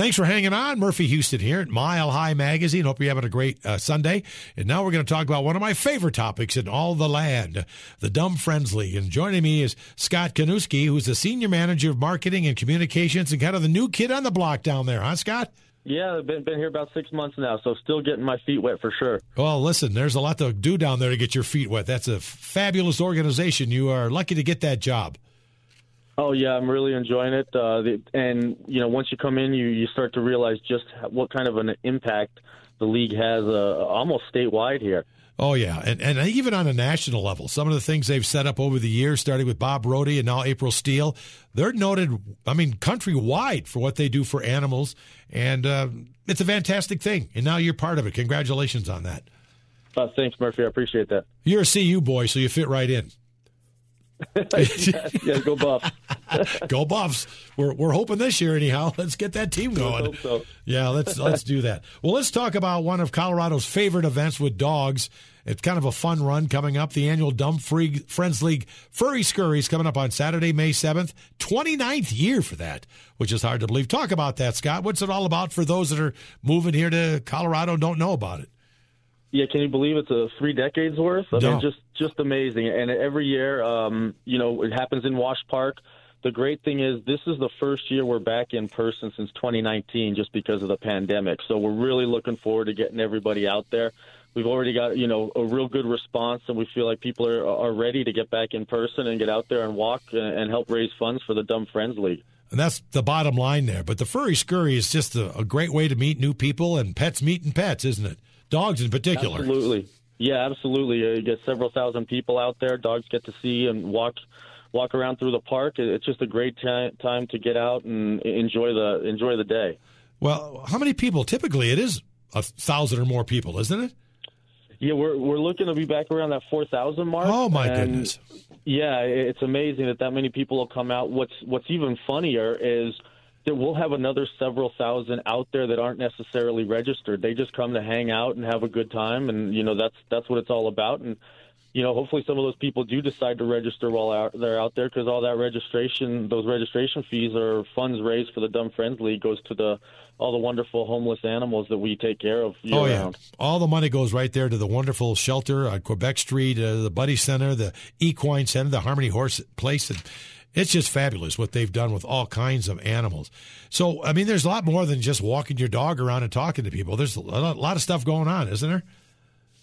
Thanks for hanging on. Murphy Houston here at Mile High Magazine. Hope you're having a great uh, Sunday. And now we're going to talk about one of my favorite topics in all the land, the Dumb Friends League. And joining me is Scott Kanuski, who's the Senior Manager of Marketing and Communications and kind of the new kid on the block down there, huh, Scott? Yeah, I've been, been here about six months now, so still getting my feet wet for sure. Well, listen, there's a lot to do down there to get your feet wet. That's a fabulous organization. You are lucky to get that job. Oh yeah, I'm really enjoying it. Uh, the, and you know, once you come in, you you start to realize just what kind of an impact the league has, uh, almost statewide here. Oh yeah, and and even on a national level, some of the things they've set up over the years, starting with Bob Rohde and now Apryl Steele, they're noted. I mean, countrywide for what they do for animals, and uh, it's a fantastic thing. And now you're part of it. Congratulations on that. Uh, thanks, Murphy. I appreciate that. You're a CU boy, so you fit right in. yeah, yeah, go Buffs. go Buffs. We're we're hoping this year anyhow. Let's get that team going. So. Yeah, let's let's do that. Well, let's talk about one of Colorado's favorite events with dogs. It's kind of a fun run coming up. The annual Dumb Free Friends League Furry Scurries coming up on Saturday, May 7th. 29th year for that, which is hard to believe. Talk about that, Scott. What's it all about for those that are moving here to Colorado and don't know about it? Yeah, can you believe it's a three decades worth? I No. mean, just just amazing. And every year, um, you know, it happens in Wash Park. The great thing is this is the first year we're back in person since 2019, just because of the pandemic. So we're really looking forward to getting everybody out there. We've already got you know a real good response, and we feel like people are are ready to get back in person and get out there and walk and, and help raise funds for the Dumb Friends League. And that's the bottom line there. But the Furry Scurry is just a, a great way to meet new people and pets meeting pets, isn't it? Dogs in particular. Absolutely. Yeah, absolutely. Uh, You get several thousand people out there. Dogs get to see and walk walk around through the park. It's just a great ti- time to get out and enjoy the enjoy the day. Well, how many people? Typically, it is a thousand or more people, isn't it? Yeah, we're we're looking to be back around that four thousand mark. Oh my goodness! Yeah, it's amazing that that many people will come out. What's what's even funnier is that we'll have another several thousand out there that aren't necessarily registered. They just come to hang out and have a good time, and you know that's that's what it's all about. And you know, hopefully some of those people do decide to register while out, they're out there because all that registration, those registration fees are funds raised for the Dumb Friends League goes to the all the wonderful homeless animals that we take care of year Oh yeah, round. all the money goes right there to the wonderful shelter on Quebec Street, uh, the Buddy Center, the Equine Center, the Harmony Horse Place, and it's just fabulous what they've done with all kinds of animals. So I mean, there's a lot more than just walking your dog around and talking to people. There's a lot of stuff going on, isn't there?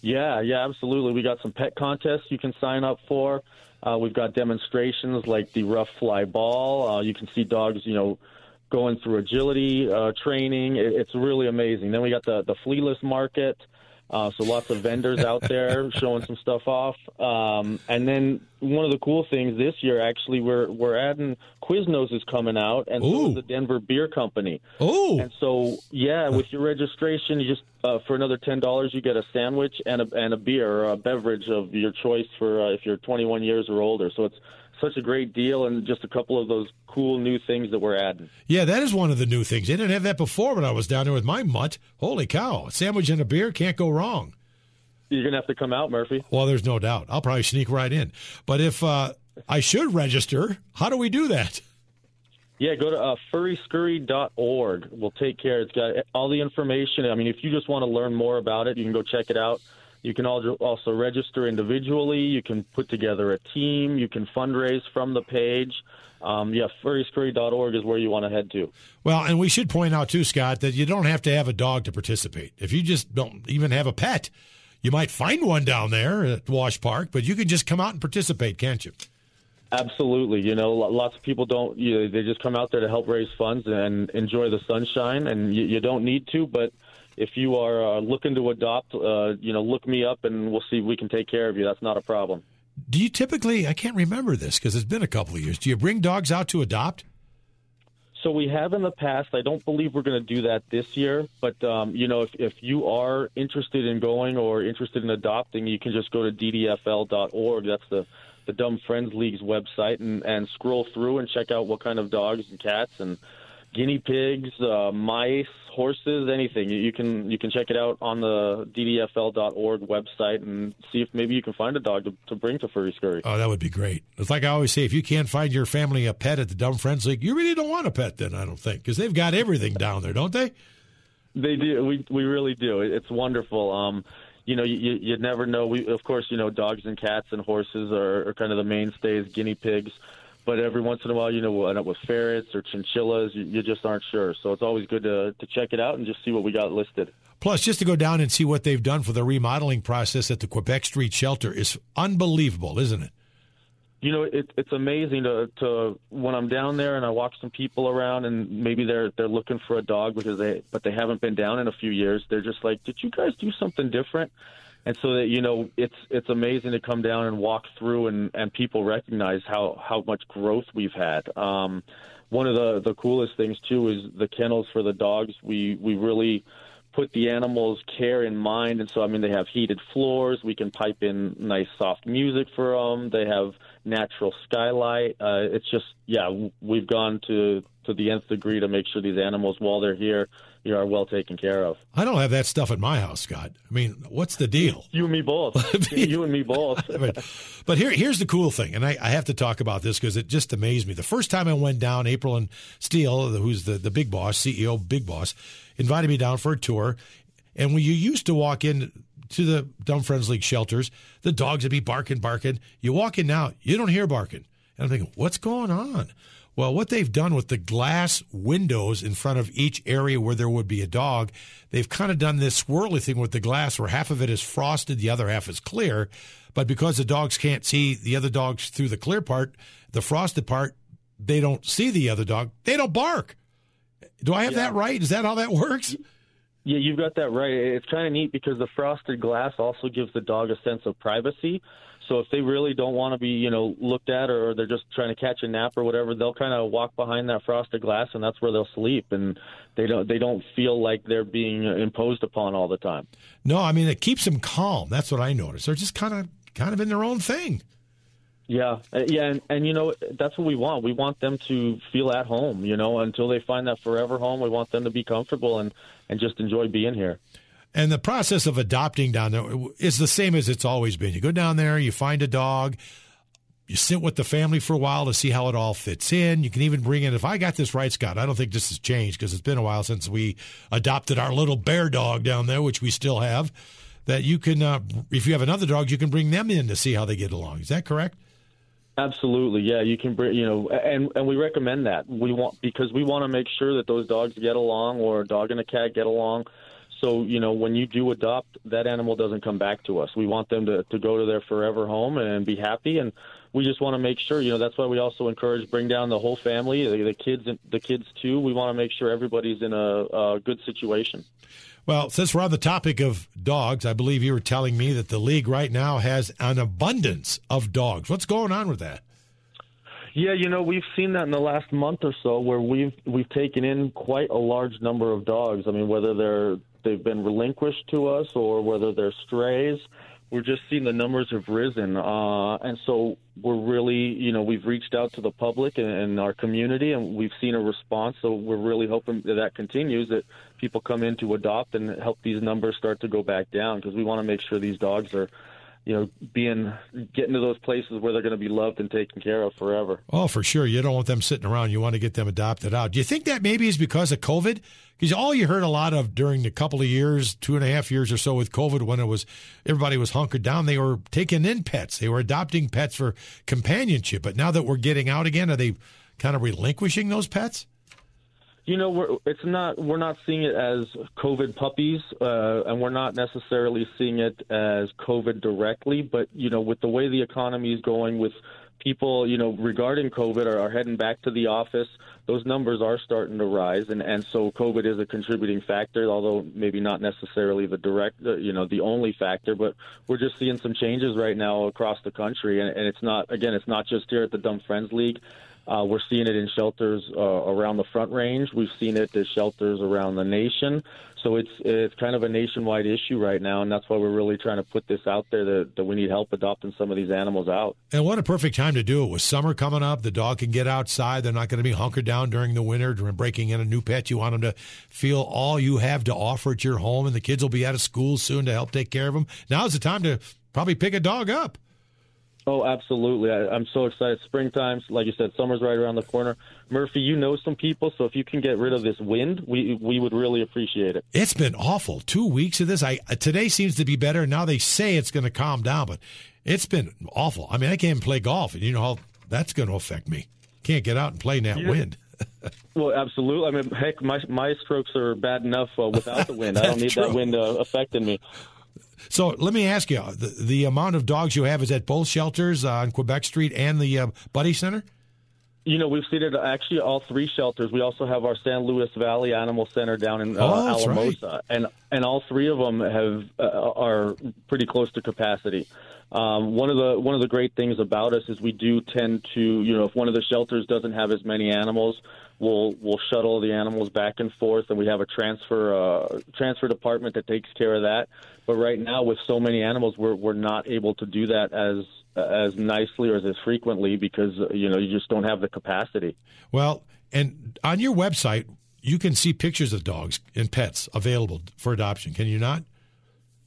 Yeah, yeah, absolutely. We got some pet contests you can sign up for. Uh, we've got demonstrations like the rough fly ball. Uh, you can see dogs, you know, going through agility uh, training. It, it's really amazing. Then we got the the flealess market. Uh, so lots of vendors out there showing some stuff off. Um, and then one of the cool things this year, actually, we're we're adding Quiznos is coming out, and so is the Denver Beer Company. Oh, And so, yeah, with your registration, you just uh, for another ten dollars, you get a sandwich and a and a beer or a beverage of your choice for uh, if you're 21 years or older. So it's such a great deal, and just a couple of those cool new things that we're adding. yeah, that is one of the new things. They didn't have that before when I was down there with my mutt. Holy cow! A sandwich and a beer can't go wrong. You're gonna have to come out, Murphy. Well, there's no doubt. I'll probably sneak right in. But if uh, I should register, how do we do that? Yeah, go to uh, furryscurry.org. We'll take care. It's got all the information. I mean, if you just want to learn more about it, you can go check it out. You can also register individually. You can put together a team. You can fundraise from the page. Um, yeah, furryscurry.org is where you want to head to. Well, and we should point out too, Scott, that you don't have to have a dog to participate. If you just don't even have a pet, you might find one down there at Wash Park, but you can just come out and participate, can't you? Absolutely. You know, lots of people don't, you know, they just come out there to help raise funds and enjoy the sunshine, and you, you don't need to, but if you are uh, looking to adopt, uh, you know, look me up and we'll see if we can take care of you. That's not a problem. Do you typically? I can't remember this because it's been a couple of years. Do you bring dogs out to adopt? So we have in the past. I don't believe we're going to do that this year, but um, you know, if if you are interested in going or interested in adopting, you can just go to ddfl.org. That's the the Dumb Friends League's website, and and scroll through and check out what kind of dogs and cats and guinea pigs, uh, mice, horses, anything. You, you can you can check it out on the ddfl.org website and see if maybe you can find a dog to, to bring to Furry Scurry. Oh, that would be great. It's like I always say, if you can't find your family a pet at the Dumb Friends League, you really don't want a pet. Then I don't think because they've got everything down there, don't they? They do. We we really do. It's wonderful. Um, you know, you you never know. We of course, you know, dogs and cats and horses are, are kind of the mainstays. Guinea pigs but every once in a while, you know, we'll end up with ferrets or chinchillas. You, you just aren't sure. So it's always good to, to check it out and just see what we got listed. Plus, just to go down and see what they've done for the remodeling process at the Quebec Street shelter is unbelievable, isn't it? You know, it, it's amazing to, to when I'm down there and I walk some people around and maybe they're they're looking for a dog because they but they haven't been down in a few years. They're just like, did you guys do something different? And so that you know it's it's amazing to come down and walk through and and people recognize how how much growth we've had. Um one of the the coolest things too is the kennels for the dogs. We we really put the animals care in mind. And so i mean they have heated floors. We can pipe in nice soft music for them they have natural skylight. Uh it's just yeah we've gone to to the nth degree to make sure these animals while they're here you are well taken care of. I don't have that stuff at my house, Scott. I mean, what's the deal? You and me both. you and me both. but here, here's the cool thing, and I, I have to talk about this because it just amazed me. The first time I went down, Apryl and Steele, who's the, the big boss, CEO, big boss, invited me down for a tour. And when you used to walk in to the Dumb Friends League shelters, the dogs would be barking, barking. You walk in now, you don't hear barking. And I'm thinking, what's going on? Well, what they've done with the glass windows in front of each area where there would be a dog, they've kind of done this swirly thing with the glass where half of it is frosted, the other half is clear. But because the dogs can't see the other dogs through the clear part, the frosted part, they don't see the other dog. They don't bark. Do I have yeah. that right? Is that how that works? Yeah, you've got that right. It's kind of neat because the frosted glass also gives the dog a sense of privacy. So if they really don't want to be, you know, looked at or they're just trying to catch a nap or whatever, they'll kind of walk behind that frosted glass and that's where they'll sleep and they don't they don't feel like they're being imposed upon all the time. No, I mean it keeps them calm. That's what I notice. They're just kind of kind of in their own thing. Yeah, yeah, and, and you know that's what we want. We want them to feel at home. You know, until they find that forever home, we want them to be comfortable and and just enjoy being here. And the process of adopting down there is the same as it's always been. You go down there, you find a dog, you sit with the family for a while to see how it all fits in. You can even bring in, if I got this right, Scott, I don't think this has changed because it's been a while since we adopted our little bear dog down there, which we still have. That you can, uh, if you have another dog, you can bring them in to see how they get along. Is that correct? Absolutely, yeah. You can bring, you know, and and we recommend that. We want because we want to make sure that those dogs get along, or a dog and a cat get along so, you know, when you do adopt, that animal doesn't come back to us. We want them to, to go to their forever home and be happy. And we just want to make sure, you know, that's why we also encourage bring down the whole family, the, the kids, the kids too. We want to make sure everybody's in a, a good situation. Well, since we're on the topic of dogs, I believe you were telling me that the league right now has an abundance of dogs. What's going on with that? Yeah, you know, we've seen that in the last month or so where we've we've taken in quite a large number of dogs. I mean, whether they're they've been relinquished to us or whether they're strays. We're just seeing the numbers have risen, uh, and so we're really, you know, we've reached out to the public and, and our community, and we've seen a response. So we're really hoping that that continues, that people come in to adopt and help these numbers start to go back down, because we want to make sure these dogs are you know, being getting to those places where they're going to be loved and taken care of forever. Oh, for sure. You don't want them sitting around. You want to get them adopted out. Do you think that maybe is because of COVID? Because all you heard a lot of during the couple of years, two and a half years or so with COVID, when it was everybody was hunkered down, they were taking in pets. They were adopting pets for companionship. But now that we're getting out again, are they kind of relinquishing those pets? You know, we're, it's not. We're not seeing it as COVID puppies, uh, and we're not necessarily seeing it as COVID directly. But you know, with the way the economy is going, with people, you know, regarding COVID are, are heading back to the office, those numbers are starting to rise, and and so COVID is a contributing factor, although maybe not necessarily the direct, uh, you know, the only factor. But we're just seeing some changes right now across the country, and, and it's not again, it's not just here at the Dumb Friends League. Uh, we're seeing it in shelters uh, around the Front Range. We've seen it at shelters around the nation. So it's it's kind of a nationwide issue right now, and that's why we're really trying to put this out there that, that we need help adopting some of these animals out. And what a perfect time to do it with summer coming up. The dog can get outside. They're not going to be hunkered down during the winter, during breaking in a new pet. You want them to feel all you have to offer at your home, and the kids will be out of school soon to help take care of them. Now's the time to probably pick a dog up. Oh, absolutely. I, am so excited. Springtime, like you said, summer's right around the corner. Murphy, you know some people, so if you can get rid of this wind, we we would really appreciate it. It's been awful. Two weeks of this. I today seems to be better. Now they say it's going to calm down, but it's been awful. I mean, I can't even play golf, and you know how that's going to affect me. Can't get out and play in that yeah. wind. well, absolutely. I mean, heck, my my strokes are bad enough uh, without the wind. I don't need true. that wind uh, affecting me. So let me ask you: the, the amount of dogs you have is at both shelters uh, on Quebec Street and the uh, Buddy Center. You know, we've seen it actually all three shelters. We also have our San Luis Valley Animal Center down in uh, oh, Alamosa, right. and and all three of them have uh, are pretty close to capacity. Um, one of the one of the great things about us is we do tend to, you know, if one of the shelters doesn't have as many animals, we'll we'll shuttle the animals back and forth, and we have a transfer uh, transfer department that takes care of that. But right now, with so many animals, we're we're not able to do that as as nicely or as frequently because you know you just don't have the capacity. Well, and on your website, you can see pictures of dogs and pets available for adoption. Can you not?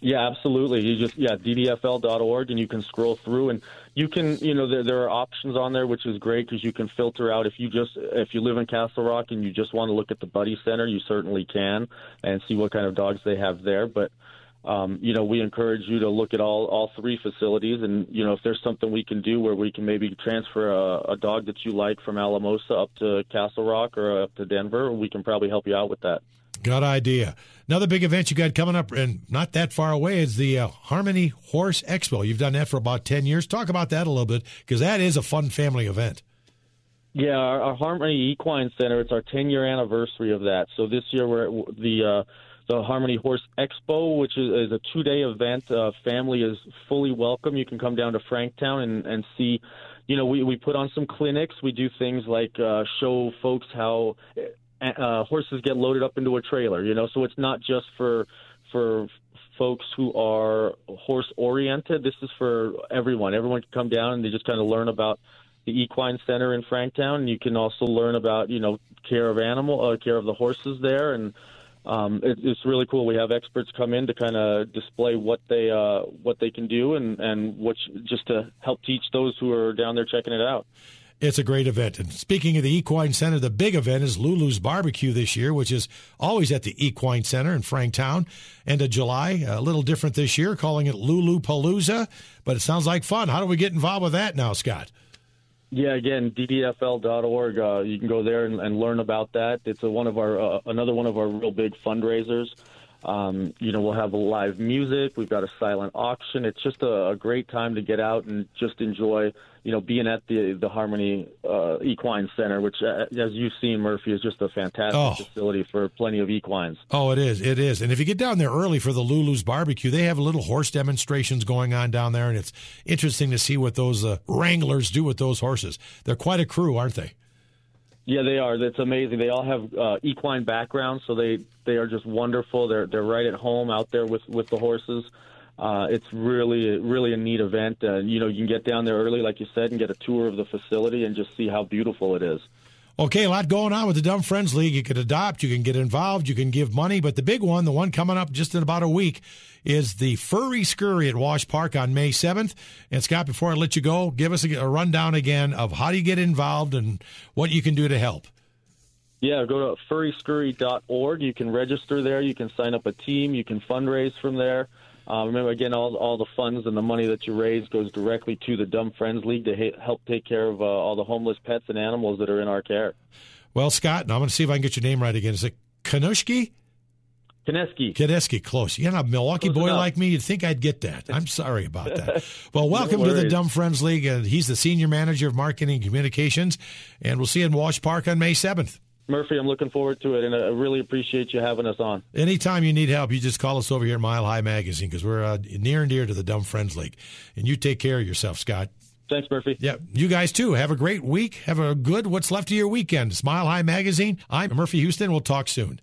Yeah, absolutely. You just yeah, ddfl.org, and you can scroll through, and you can you know there, there are options on there, which is great because you can filter out if you just if you live in Castle Rock and you just want to look at the Buddy Center, you certainly can and see what kind of dogs they have there. But um, you know, we encourage you to look at all all three facilities, and you know, if there's something we can do where we can maybe transfer a, a dog that you like from Alamosa up to Castle Rock or up to Denver, we can probably help you out with that. Good idea. Another big event you got coming up, and not that far away, is the uh, Harmony Horse Expo. You've done that for about 10 years. Talk about that a little bit, because that is a fun family event. Yeah, our, our, Harmony Equine Center, it's our 10 year anniversary of that. So this year we're at the. Uh, the Harmony Horse Expo, which is, is a two day event. Uh, family is fully welcome. You can come down to Franktown and, and see you know, we, we put on some clinics. We do things like uh, show folks how uh, horses get loaded up into a trailer. You know, so it's not just for for folks who are horse oriented. This is for everyone. Everyone can come down and they just kind of learn about the equine center in Franktown. And you can also learn about you know care of animal, uh, care of the horses there, and um, it, it's really cool. We have experts come in to kind of display what they uh, what they can do and and what just to help teach those who are down there checking it out. It's a great event. And speaking of the Equine Center, the big event is Lulu's Barbecue this year, which is always at the Equine Center in Franktown. End of July, a little different this year, calling it Lulu Palooza, but it sounds like fun. How do we get involved with that now, Scott? Yeah, again, ddfl.org. Uh, you can go there and, and, learn about that. It's a, one of our uh, another one of our real big fundraisers. Um, you know, we'll have live music. We've got a silent auction. It's just a, a, great time to get out and just enjoy, you know, being at the the Harmony uh, Equine Center, which, uh, as you've seen, Murphy is just a fantastic oh. facility for plenty of equines. Oh, it is. It is. And if you get down there early for the Lulu's barbecue, they have little horse demonstrations going on down there, and it's interesting to see what those uh, wranglers do with those horses. They're quite a crew, aren't they? Yeah, they are. That's amazing. They all have uh, equine backgrounds, so they they are just wonderful. They're they're right at home out there with with the horses. Uh, it's really really a neat event. Uh, you know, you can get down there early, like you said, and get a tour of the facility and just see how beautiful it is. Okay, a lot going on with the Dumb Friends League. You can adopt, you can get involved, you can give money, but the big one, the one coming up just in about a week, is the Furry Scurry at Wash Park on May 7th. And Scott, before I let you go, give us a, rundown again of how do you get involved and what you can do to help. Yeah, go to furryscurry.org. You can register there. You can sign up a team. You can fundraise from there. Uh, remember, again, all, all the funds and the money that you raise goes directly to the Dumb Friends League to ha- help take care of uh, all the homeless pets and animals that are in our care. Well, Scott, now I'm going to see if I can get your name right again. Is it Kanushki? Kaneski. Kaneski, close. You're not a Milwaukee close boy enough. like me. You'd think I'd get that. I'm sorry about that. Well, welcome no to the Dumb Friends League. Uh, he's the senior manager of marketing and communications, and we'll see you in Wash Park on May 7th. Murphy, I'm looking forward to it, and I really appreciate you having us on. Anytime you need help, you just call us over here at Mile High Magazine because we're uh, near and dear to the Dumb Friends League. And you take care of yourself, Scott. Thanks, Murphy. Yeah, you guys too. Have a great week. Have a good what's left of your weekend. Smile High Magazine. I'm Murphy Houston. We'll talk soon.